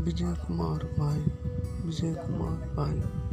विजय कुमार भाई विजय कुमार भाई